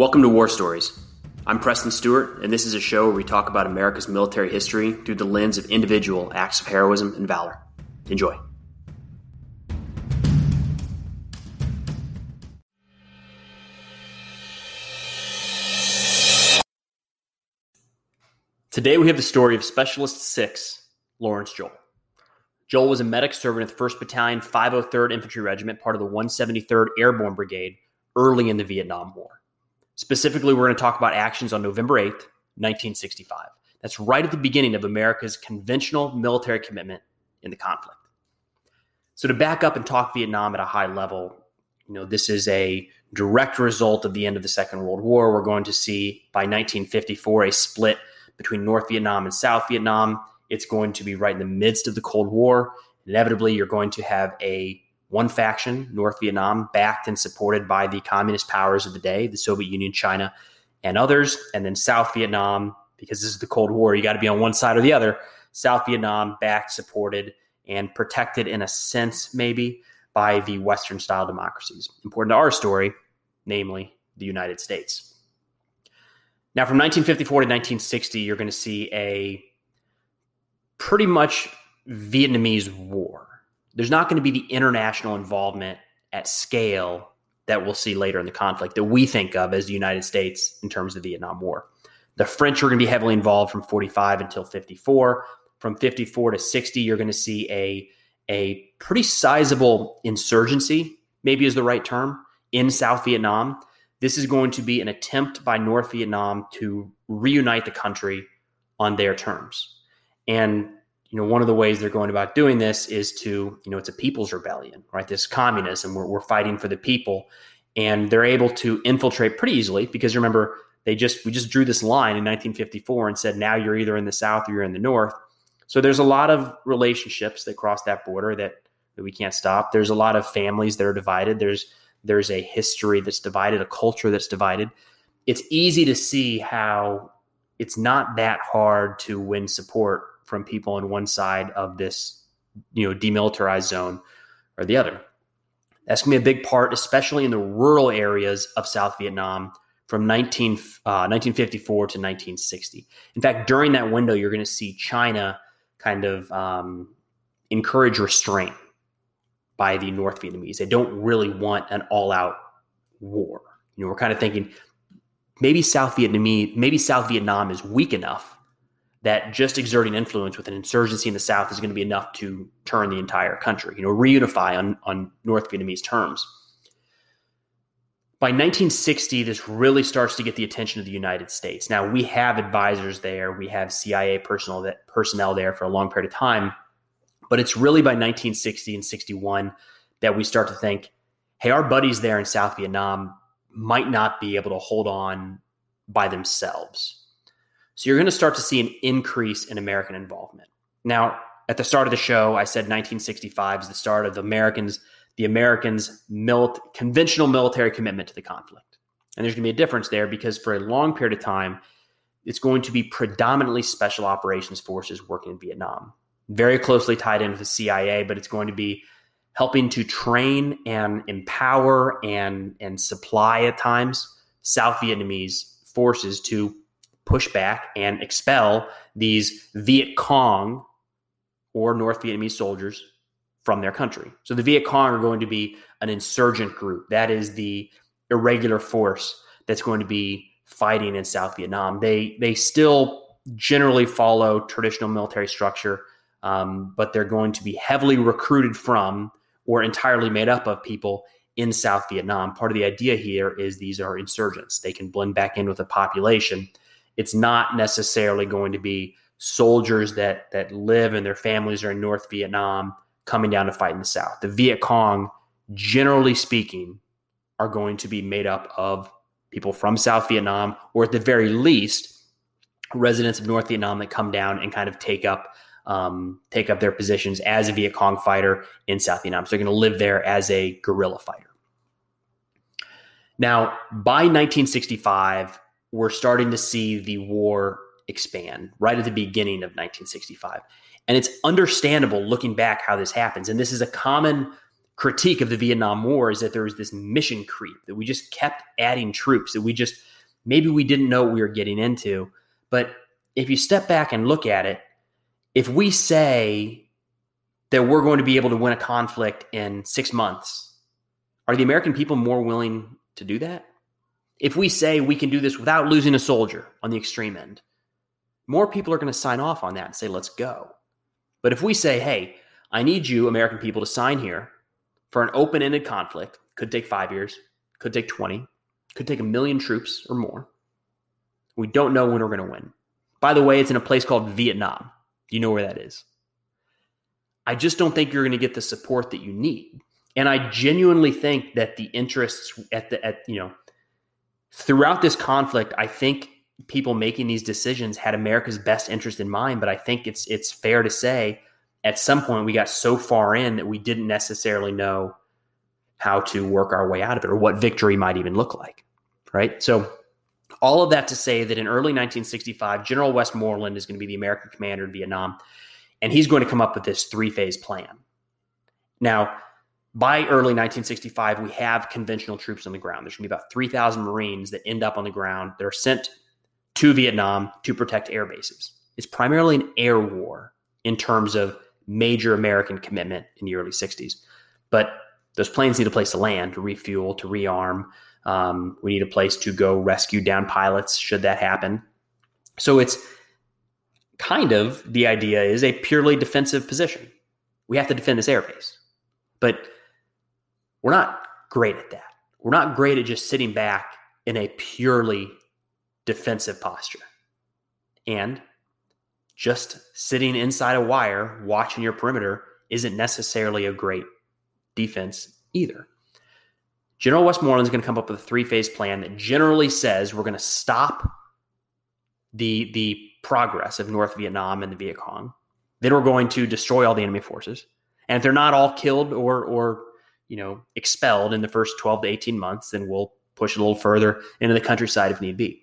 Welcome to War Stories. I'm Preston Stewart, and this is a show where we talk about America's military history through the lens of individual acts of heroism and valor. Enjoy. Today we have the story of Specialist 6, Lawrence Joel. Joel was a medic serving at the 1st Battalion, 503rd Infantry Regiment, part of the 173rd Airborne Brigade, early in the Vietnam War. Specifically, we're going to talk about actions on November 8th, 1965. That's right at the beginning of America's conventional military commitment in the conflict. So, to back up and talk Vietnam at a high level, you know, this is a direct result of the end of the Second World War. We're going to see by 1954 a split between North Vietnam and South Vietnam. It's going to be right in the midst of the Cold War. Inevitably, you're going to have a one faction, North Vietnam, backed and supported by the communist powers of the day, the Soviet Union, China, and others. And then South Vietnam, because this is the Cold War, you got to be on one side or the other. South Vietnam, backed, supported, and protected in a sense, maybe, by the Western style democracies. Important to our story, namely the United States. Now, from 1954 to 1960, you're going to see a pretty much Vietnamese war there's not going to be the international involvement at scale that we'll see later in the conflict that we think of as the United States in terms of the Vietnam War. The French are going to be heavily involved from 45 until 54. From 54 to 60, you're going to see a, a pretty sizable insurgency, maybe is the right term, in South Vietnam. This is going to be an attempt by North Vietnam to reunite the country on their terms. And you know, one of the ways they're going about doing this is to, you know, it's a people's rebellion, right? This communism, we're, we're fighting for the people. And they're able to infiltrate pretty easily because remember, they just, we just drew this line in 1954 and said, now you're either in the South or you're in the North. So there's a lot of relationships that cross that border that, that we can't stop. There's a lot of families that are divided. There's, there's a history that's divided, a culture that's divided. It's easy to see how it's not that hard to win support from people on one side of this, you know, demilitarized zone or the other. That's going to be a big part, especially in the rural areas of South Vietnam from 19, uh, 1954 to 1960. In fact, during that window, you're going to see China kind of um, encourage restraint by the North Vietnamese. They don't really want an all out war. You know, we're kind of thinking maybe South Vietnamese, maybe South Vietnam is weak enough that just exerting influence with an insurgency in the South is going to be enough to turn the entire country, you know, reunify on, on North Vietnamese terms. By 1960, this really starts to get the attention of the United States. Now we have advisors there, we have CIA personnel that personnel there for a long period of time, but it's really by 1960 and 61 that we start to think, hey, our buddies there in South Vietnam might not be able to hold on by themselves so you're going to start to see an increase in American involvement. Now, at the start of the show, I said 1965 is the start of the Americans, the Americans' mil- conventional military commitment to the conflict. And there's going to be a difference there because for a long period of time, it's going to be predominantly special operations forces working in Vietnam, very closely tied into the CIA, but it's going to be helping to train and empower and and supply at times South Vietnamese forces to push back and expel these Viet Cong or North Vietnamese soldiers from their country. So the Viet Cong are going to be an insurgent group. That is the irregular force that's going to be fighting in South Vietnam. They they still generally follow traditional military structure, um, but they're going to be heavily recruited from or entirely made up of people in South Vietnam. Part of the idea here is these are insurgents. They can blend back in with the population it's not necessarily going to be soldiers that that live and their families are in North Vietnam coming down to fight in the South. The Viet Cong, generally speaking, are going to be made up of people from South Vietnam, or at the very least, residents of North Vietnam that come down and kind of take up um, take up their positions as a Viet Cong fighter in South Vietnam. So they're going to live there as a guerrilla fighter. Now, by 1965, we're starting to see the war expand right at the beginning of 1965. And it's understandable looking back how this happens. And this is a common critique of the Vietnam War is that there was this mission creep, that we just kept adding troops, that we just maybe we didn't know we were getting into. But if you step back and look at it, if we say that we're going to be able to win a conflict in six months, are the American people more willing to do that? If we say we can do this without losing a soldier on the extreme end, more people are going to sign off on that and say, let's go. But if we say, hey, I need you, American people, to sign here for an open ended conflict, could take five years, could take 20, could take a million troops or more. We don't know when we're going to win. By the way, it's in a place called Vietnam. You know where that is? I just don't think you're going to get the support that you need. And I genuinely think that the interests at the at you know throughout this conflict, I think people making these decisions had America's best interest in mind. But I think it's it's fair to say at some point we got so far in that we didn't necessarily know how to work our way out of it or what victory might even look like. Right. So all of that to say that in early 1965, General Westmoreland is going to be the American commander in Vietnam, and he's going to come up with this three phase plan. Now, by early 1965, we have conventional troops on the ground. There's going to be about 3,000 Marines that end up on the ground that are sent to Vietnam to protect air bases. It's primarily an air war in terms of major American commitment in the early 60s. But those planes need a place to land, to refuel, to rearm. Um, we need a place to go rescue down pilots should that happen. So it's kind of the idea is a purely defensive position. We have to defend this airbase. But we're not great at that. We're not great at just sitting back in a purely defensive posture. And just sitting inside a wire watching your perimeter isn't necessarily a great defense either. General Westmoreland is going to come up with a three phase plan that generally says we're going to stop the, the progress of North Vietnam and the Viet Cong. Then we're going to destroy all the enemy forces. And if they're not all killed or, or you know, expelled in the first 12 to 18 months, then we'll push it a little further into the countryside if need be.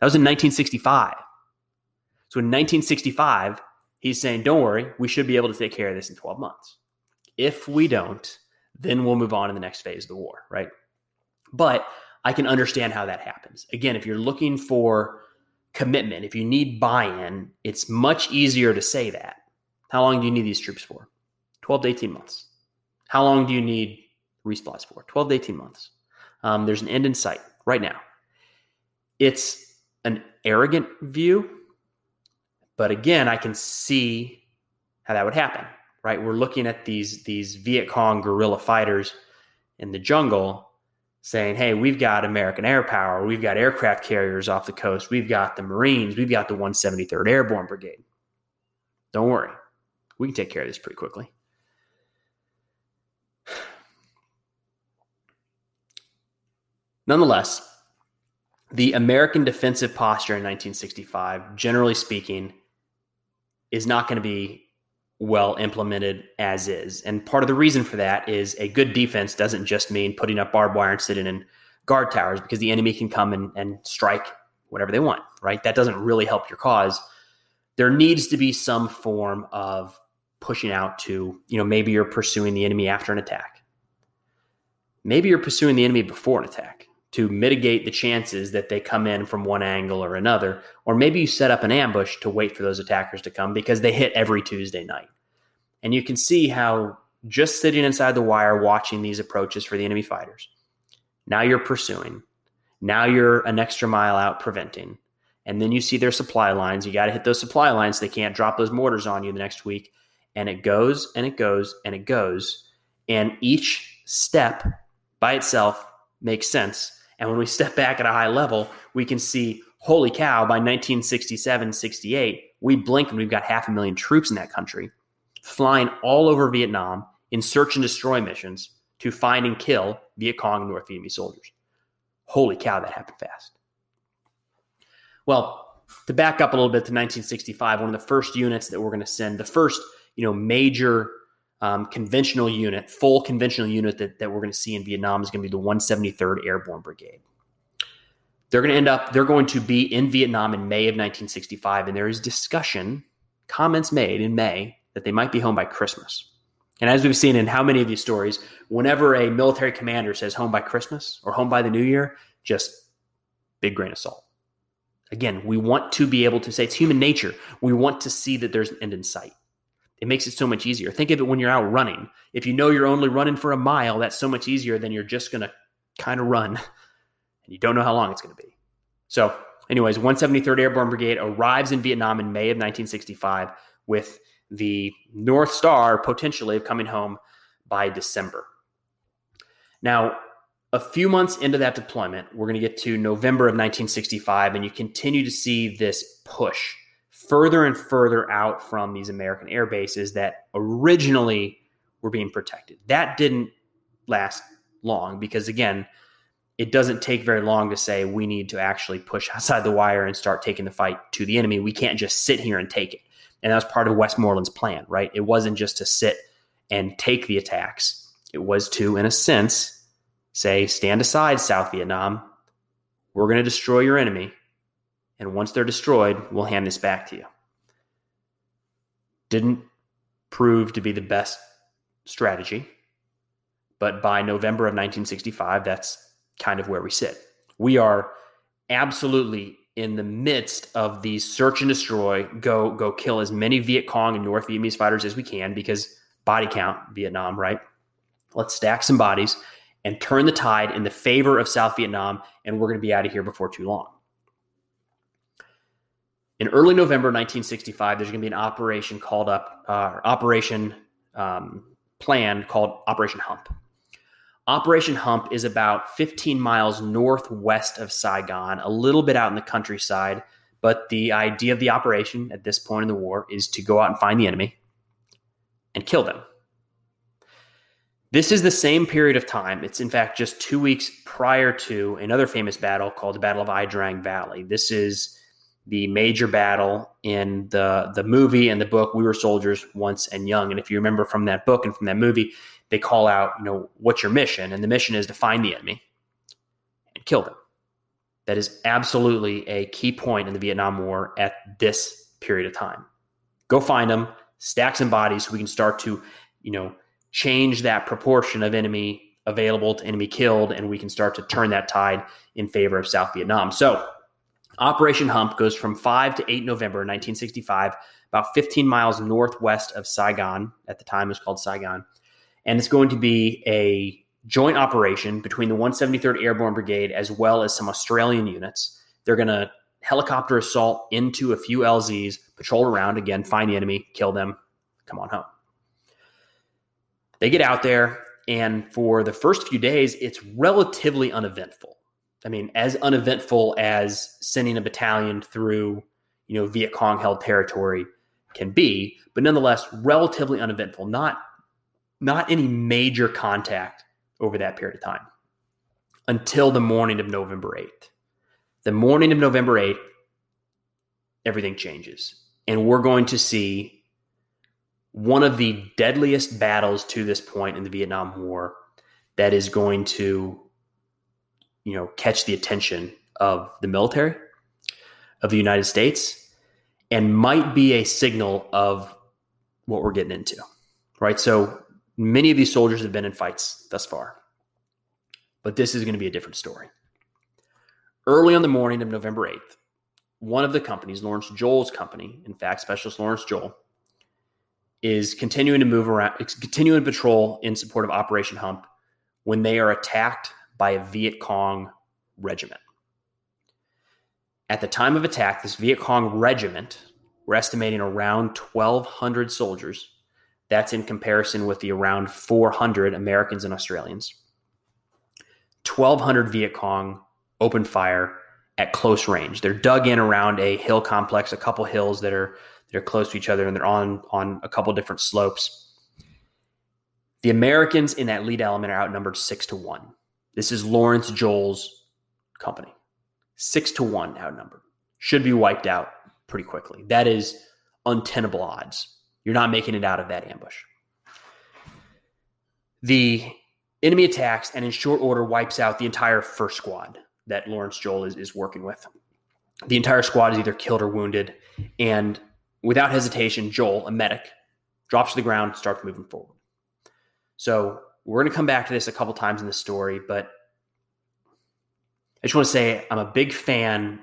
That was in 1965. So in 1965, he's saying, don't worry, we should be able to take care of this in 12 months. If we don't, then we'll move on in the next phase of the war, right? But I can understand how that happens. Again, if you're looking for commitment, if you need buy in, it's much easier to say that. How long do you need these troops for? 12 to 18 months. How long do you need resupplies for? 12 to 18 months. Um, there's an end in sight right now. It's an arrogant view but again, I can see how that would happen, right? We're looking at these these Viet Cong guerrilla fighters in the jungle saying, "Hey, we've got American air power. We've got aircraft carriers off the coast. We've got the Marines. We've got the 173rd Airborne Brigade. Don't worry. We can take care of this pretty quickly." Nonetheless, the American defensive posture in 1965, generally speaking, is not going to be well implemented as is. And part of the reason for that is a good defense doesn't just mean putting up barbed wire and sitting in guard towers because the enemy can come and, and strike whatever they want, right? That doesn't really help your cause. There needs to be some form of pushing out to, you know, maybe you're pursuing the enemy after an attack. Maybe you're pursuing the enemy before an attack to mitigate the chances that they come in from one angle or another. Or maybe you set up an ambush to wait for those attackers to come because they hit every Tuesday night. And you can see how just sitting inside the wire watching these approaches for the enemy fighters, now you're pursuing. Now you're an extra mile out preventing. And then you see their supply lines. You got to hit those supply lines. They can't drop those mortars on you the next week. And it goes and it goes and it goes. And each step by itself makes sense and when we step back at a high level, we can see, holy cow, by 1967, 68, we blink and we've got half a million troops in that country flying all over Vietnam in search and destroy missions to find and kill Viet Cong and North Vietnamese soldiers. Holy cow, that happened fast. Well, to back up a little bit to 1965, one of the first units that we're going to send, the first, you know, major um, conventional unit, full conventional unit that, that we're going to see in Vietnam is going to be the 173rd Airborne Brigade. They're going to end up, they're going to be in Vietnam in May of 1965. And there is discussion, comments made in May that they might be home by Christmas. And as we've seen in how many of these stories, whenever a military commander says home by Christmas or home by the new year, just big grain of salt. Again, we want to be able to say it's human nature. We want to see that there's an end in sight. It makes it so much easier. Think of it when you're out running. If you know you're only running for a mile, that's so much easier than you're just going to kind of run and you don't know how long it's going to be. So, anyways, 173rd Airborne Brigade arrives in Vietnam in May of 1965 with the North Star potentially of coming home by December. Now, a few months into that deployment, we're going to get to November of 1965, and you continue to see this push further and further out from these American air bases that originally were being protected. That didn't last long because, again, it doesn't take very long to say we need to actually push outside the wire and start taking the fight to the enemy. We can't just sit here and take it. And that was part of Westmoreland's plan, right? It wasn't just to sit and take the attacks, it was to, in a sense, say, stand aside, South Vietnam. We're going to destroy your enemy. And once they're destroyed, we'll hand this back to you. Didn't prove to be the best strategy. But by November of 1965, that's kind of where we sit. We are absolutely in the midst of the search and destroy, go go kill as many Viet Cong and North Vietnamese fighters as we can because body count, Vietnam, right? Let's stack some bodies and turn the tide in the favor of South Vietnam, and we're going to be out of here before too long. In early November 1965, there's going to be an operation called up, uh, operation um, plan called Operation Hump. Operation Hump is about 15 miles northwest of Saigon, a little bit out in the countryside. But the idea of the operation at this point in the war is to go out and find the enemy and kill them. This is the same period of time. It's in fact just two weeks prior to another famous battle called the Battle of Ia Drang Valley. This is the major battle in the the movie and the book We Were Soldiers Once and Young. And if you remember from that book and from that movie, they call out, you know, what's your mission? And the mission is to find the enemy and kill them. That is absolutely a key point in the Vietnam War at this period of time. Go find them, stacks and bodies so we can start to, you know, change that proportion of enemy available to enemy killed, and we can start to turn that tide in favor of South Vietnam. So, Operation Hump goes from 5 to 8 November 1965, about 15 miles northwest of Saigon. At the time, it was called Saigon. And it's going to be a joint operation between the 173rd Airborne Brigade as well as some Australian units. They're going to helicopter assault into a few LZs, patrol around, again, find the enemy, kill them, come on home. They get out there, and for the first few days, it's relatively uneventful. I mean, as uneventful as sending a battalion through, you know, Viet Cong held territory can be, but nonetheless relatively uneventful. Not not any major contact over that period of time until the morning of November 8th. The morning of November 8th, everything changes. And we're going to see one of the deadliest battles to this point in the Vietnam War that is going to, you know, catch the attention of the military of the United States and might be a signal of what we're getting into. Right. So many of these soldiers have been in fights thus far, but this is going to be a different story. Early on the morning of November 8th, one of the companies, Lawrence Joel's company, in fact, Specialist Lawrence Joel, is continuing to move around, continuing patrol in support of Operation Hump when they are attacked by a Viet Cong regiment. At the time of attack, this Viet Cong regiment, we're estimating around 1,200 soldiers. That's in comparison with the around 400 Americans and Australians. 1,200 Viet Cong open fire at close range. They're dug in around a hill complex, a couple hills that are they're close to each other and they're on on a couple different slopes. The Americans in that lead element are outnumbered six to one. This is Lawrence Joel's company. Six to one outnumbered. Should be wiped out pretty quickly. That is untenable odds. You're not making it out of that ambush. The enemy attacks and in short order wipes out the entire first squad that Lawrence Joel is, is working with. The entire squad is either killed or wounded. And without hesitation, Joel, a medic, drops to the ground, and starts moving forward. So we're going to come back to this a couple times in the story, but I just want to say I'm a big fan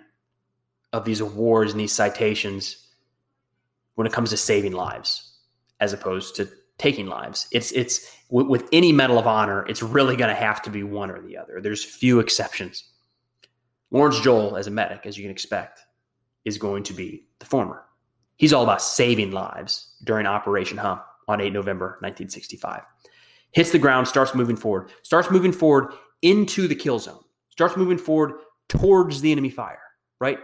of these awards and these citations when it comes to saving lives as opposed to taking lives. It's it's with, with any medal of honor, it's really going to have to be one or the other. There's few exceptions. Lawrence Joel, as a medic, as you can expect, is going to be the former. He's all about saving lives during Operation Hump on 8 November 1965. Hits the ground, starts moving forward, starts moving forward into the kill zone, starts moving forward towards the enemy fire, right?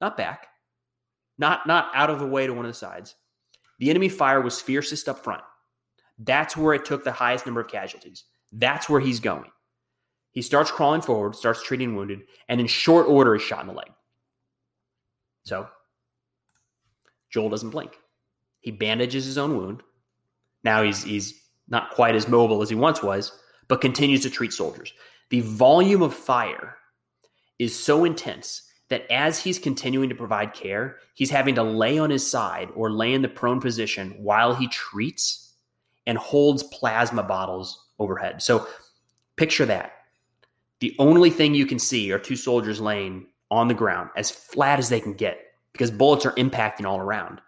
Not back, not, not out of the way to one of the sides. The enemy fire was fiercest up front. That's where it took the highest number of casualties. That's where he's going. He starts crawling forward, starts treating wounded, and in short order is shot in the leg. So Joel doesn't blink. He bandages his own wound. Now he's he's not quite as mobile as he once was, but continues to treat soldiers. The volume of fire is so intense that as he's continuing to provide care, he's having to lay on his side or lay in the prone position while he treats and holds plasma bottles overhead. So picture that. The only thing you can see are two soldiers laying on the ground as flat as they can get because bullets are impacting all around.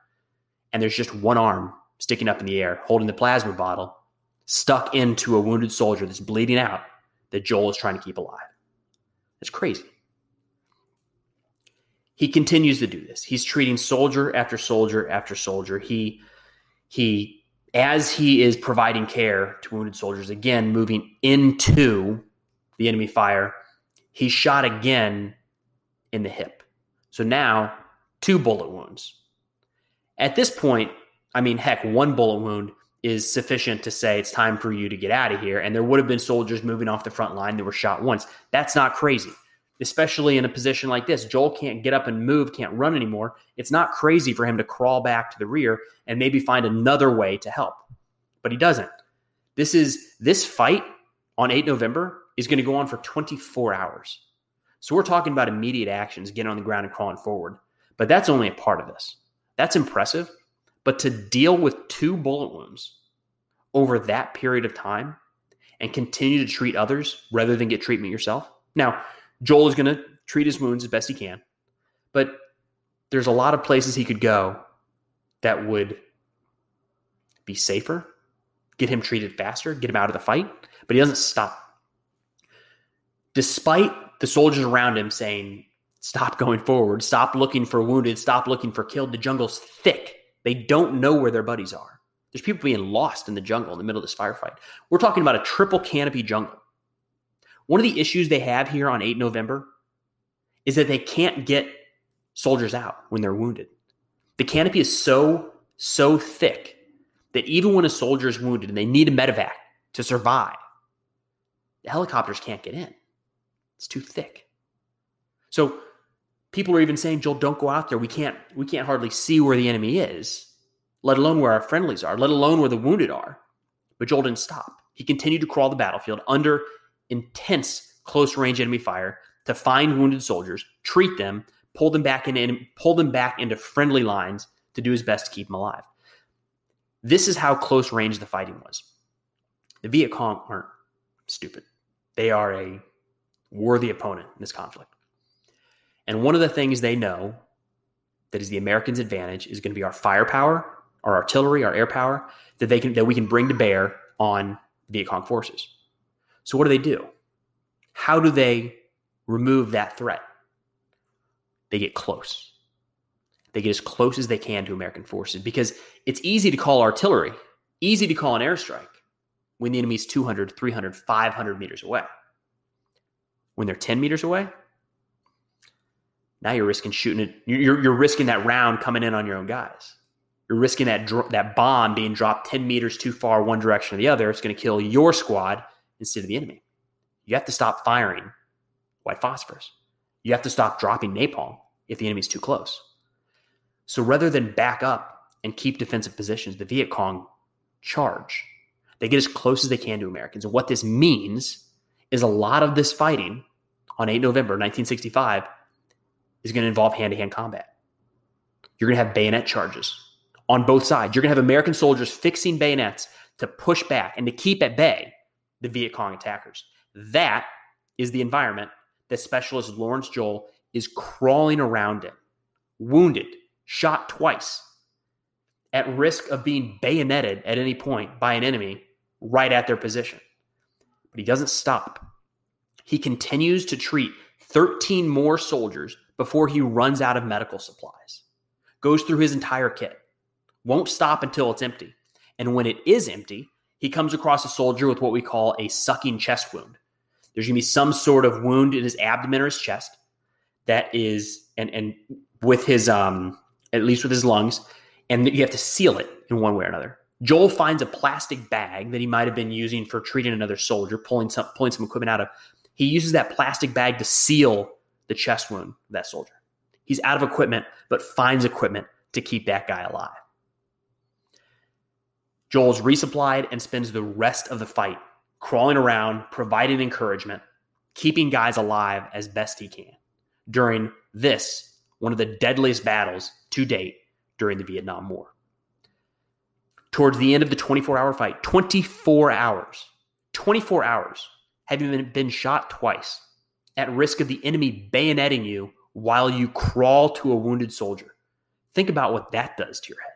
And there's just one arm sticking up in the air holding the plasma bottle stuck into a wounded soldier that's bleeding out that Joel is trying to keep alive. It's crazy. He continues to do this. He's treating soldier after soldier after soldier. He he as he is providing care to wounded soldiers again moving into the enemy fire, he's shot again in the hip. So now, two bullet wounds. At this point, I mean, heck, one bullet wound is sufficient to say it's time for you to get out of here. And there would have been soldiers moving off the front line that were shot once. That's not crazy, especially in a position like this. Joel can't get up and move, can't run anymore. It's not crazy for him to crawl back to the rear and maybe find another way to help. But he doesn't. This is this fight on 8 November is going to go on for 24 hours. So we're talking about immediate actions, getting on the ground and crawling forward. But that's only a part of this. That's impressive. But to deal with two bullet wounds over that period of time and continue to treat others rather than get treatment yourself. Now, Joel is going to treat his wounds as best he can, but there's a lot of places he could go that would be safer, get him treated faster, get him out of the fight, but he doesn't stop despite the soldiers around him saying, Stop going forward, stop looking for wounded, stop looking for killed. The jungle's thick. They don't know where their buddies are. There's people being lost in the jungle in the middle of this firefight. We're talking about a triple canopy jungle. One of the issues they have here on 8 November is that they can't get soldiers out when they're wounded. The canopy is so, so thick that even when a soldier is wounded and they need a medevac to survive, the helicopters can't get in. It's too thick. So people are even saying, Joel, don't go out there. We can't we can't hardly see where the enemy is, let alone where our friendlies are, let alone where the wounded are. But Joel didn't stop. He continued to crawl the battlefield under intense close range enemy fire to find wounded soldiers, treat them, pull them back in, pull them back into friendly lines to do his best to keep them alive. This is how close range the fighting was. The Viet Cong aren't stupid. They are a worthy opponent in this conflict. And one of the things they know that is the Americans' advantage is going to be our firepower, our artillery, our air power that they can that we can bring to bear on Viet Cong forces. So what do they do? How do they remove that threat? They get close. They get as close as they can to American forces because it's easy to call artillery, easy to call an airstrike when the enemy's 200, 300, 500 meters away when they're 10 meters away, now you're risking shooting it. You're, you're risking that round coming in on your own guys. You're risking that that bomb being dropped 10 meters too far one direction or the other. It's going to kill your squad instead of the enemy. You have to stop firing white phosphorus. You have to stop dropping napalm if the enemy's too close. So rather than back up and keep defensive positions, the Viet Cong charge. They get as close as they can to Americans. And what this means is a lot of this fighting on 8 November 1965 is going to involve hand to hand combat. You're going to have bayonet charges on both sides. You're going to have American soldiers fixing bayonets to push back and to keep at bay the Viet Cong attackers. That is the environment that Specialist Lawrence Joel is crawling around in, wounded, shot twice, at risk of being bayoneted at any point by an enemy right at their position. But he doesn't stop. He continues to treat 13 more soldiers before he runs out of medical supplies. Goes through his entire kit. Won't stop until it's empty. And when it is empty, he comes across a soldier with what we call a sucking chest wound. There's going to be some sort of wound in his abdomen or his chest that is, and and with his um, at least with his lungs, and you have to seal it in one way or another. Joel finds a plastic bag that he might have been using for treating another soldier, pulling some pulling some equipment out of. He uses that plastic bag to seal the chest wound of that soldier. He's out of equipment, but finds equipment to keep that guy alive. Joel's resupplied and spends the rest of the fight crawling around, providing encouragement, keeping guys alive as best he can during this, one of the deadliest battles to date during the Vietnam War. Towards the end of the 24 hour fight, 24 hours, 24 hours, having been shot twice, at risk of the enemy bayoneting you while you crawl to a wounded soldier. Think about what that does to your head.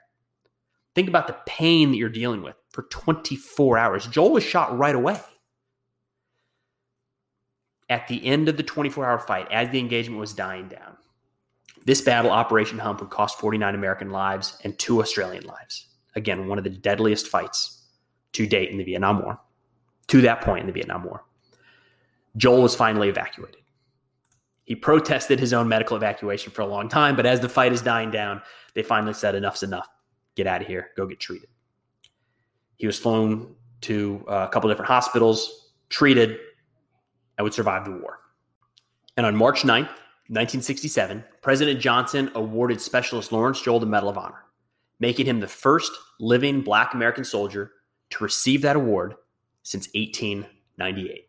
Think about the pain that you're dealing with for 24 hours. Joel was shot right away. At the end of the 24 hour fight, as the engagement was dying down, this battle, Operation Hump, would cost 49 American lives and two Australian lives. Again, one of the deadliest fights to date in the Vietnam War, to that point in the Vietnam War. Joel was finally evacuated. He protested his own medical evacuation for a long time, but as the fight is dying down, they finally said, enough's enough. Get out of here. Go get treated. He was flown to uh, a couple different hospitals, treated, and would survive the war. And on March 9th, 1967, President Johnson awarded Specialist Lawrence Joel the Medal of Honor, making him the first living Black American soldier to receive that award since 1898.